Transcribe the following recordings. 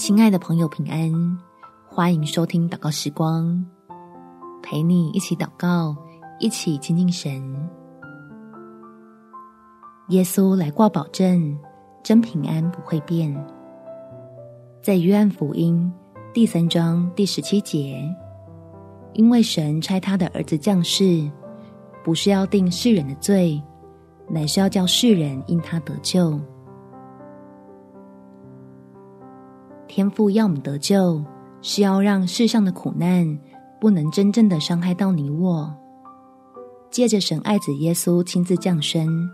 亲爱的朋友，平安！欢迎收听祷告时光，陪你一起祷告，一起亲近神。耶稣来挂保证，真平安不会变。在约翰福音第三章第十七节，因为神差他的儿子降世，不是要定世人的罪，乃是要叫世人因他得救。天父要我们得救，是要让世上的苦难不能真正的伤害到你我。借着神爱子耶稣亲自降生，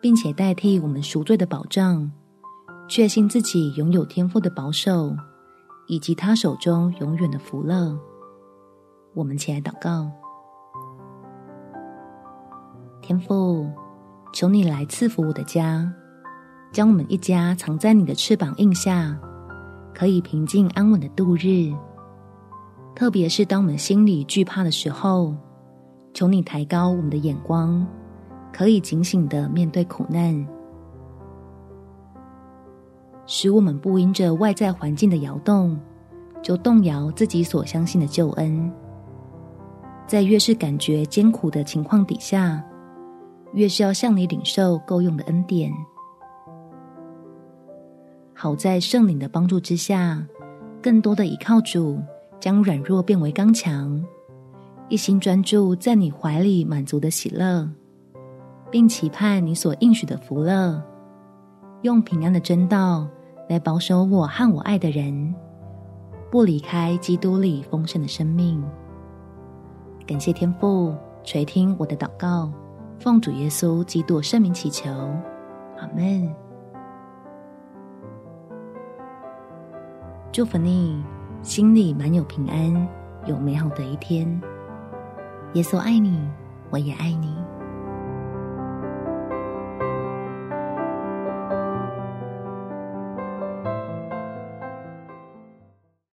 并且代替我们赎罪的保障，确信自己拥有天父的保守，以及他手中永远的福乐。我们起来祷告：天父，求你来赐福我的家，将我们一家藏在你的翅膀印下。可以平静安稳的度日，特别是当我们心里惧怕的时候，求你抬高我们的眼光，可以警醒的面对苦难，使我们不因着外在环境的摇动，就动摇自己所相信的救恩。在越是感觉艰苦的情况底下，越是要向你领受够用的恩典。好在圣灵的帮助之下，更多的倚靠主，将软弱变为刚强，一心专注在你怀里满足的喜乐，并期盼你所应许的福乐，用平安的真道来保守我和我爱的人，不离开基督里丰盛的生命。感谢天父垂听我的祷告，奉主耶稣基督圣名祈求，阿门。祝福你，心里满有平安，有美好的一天。耶稣爱你，我也爱你。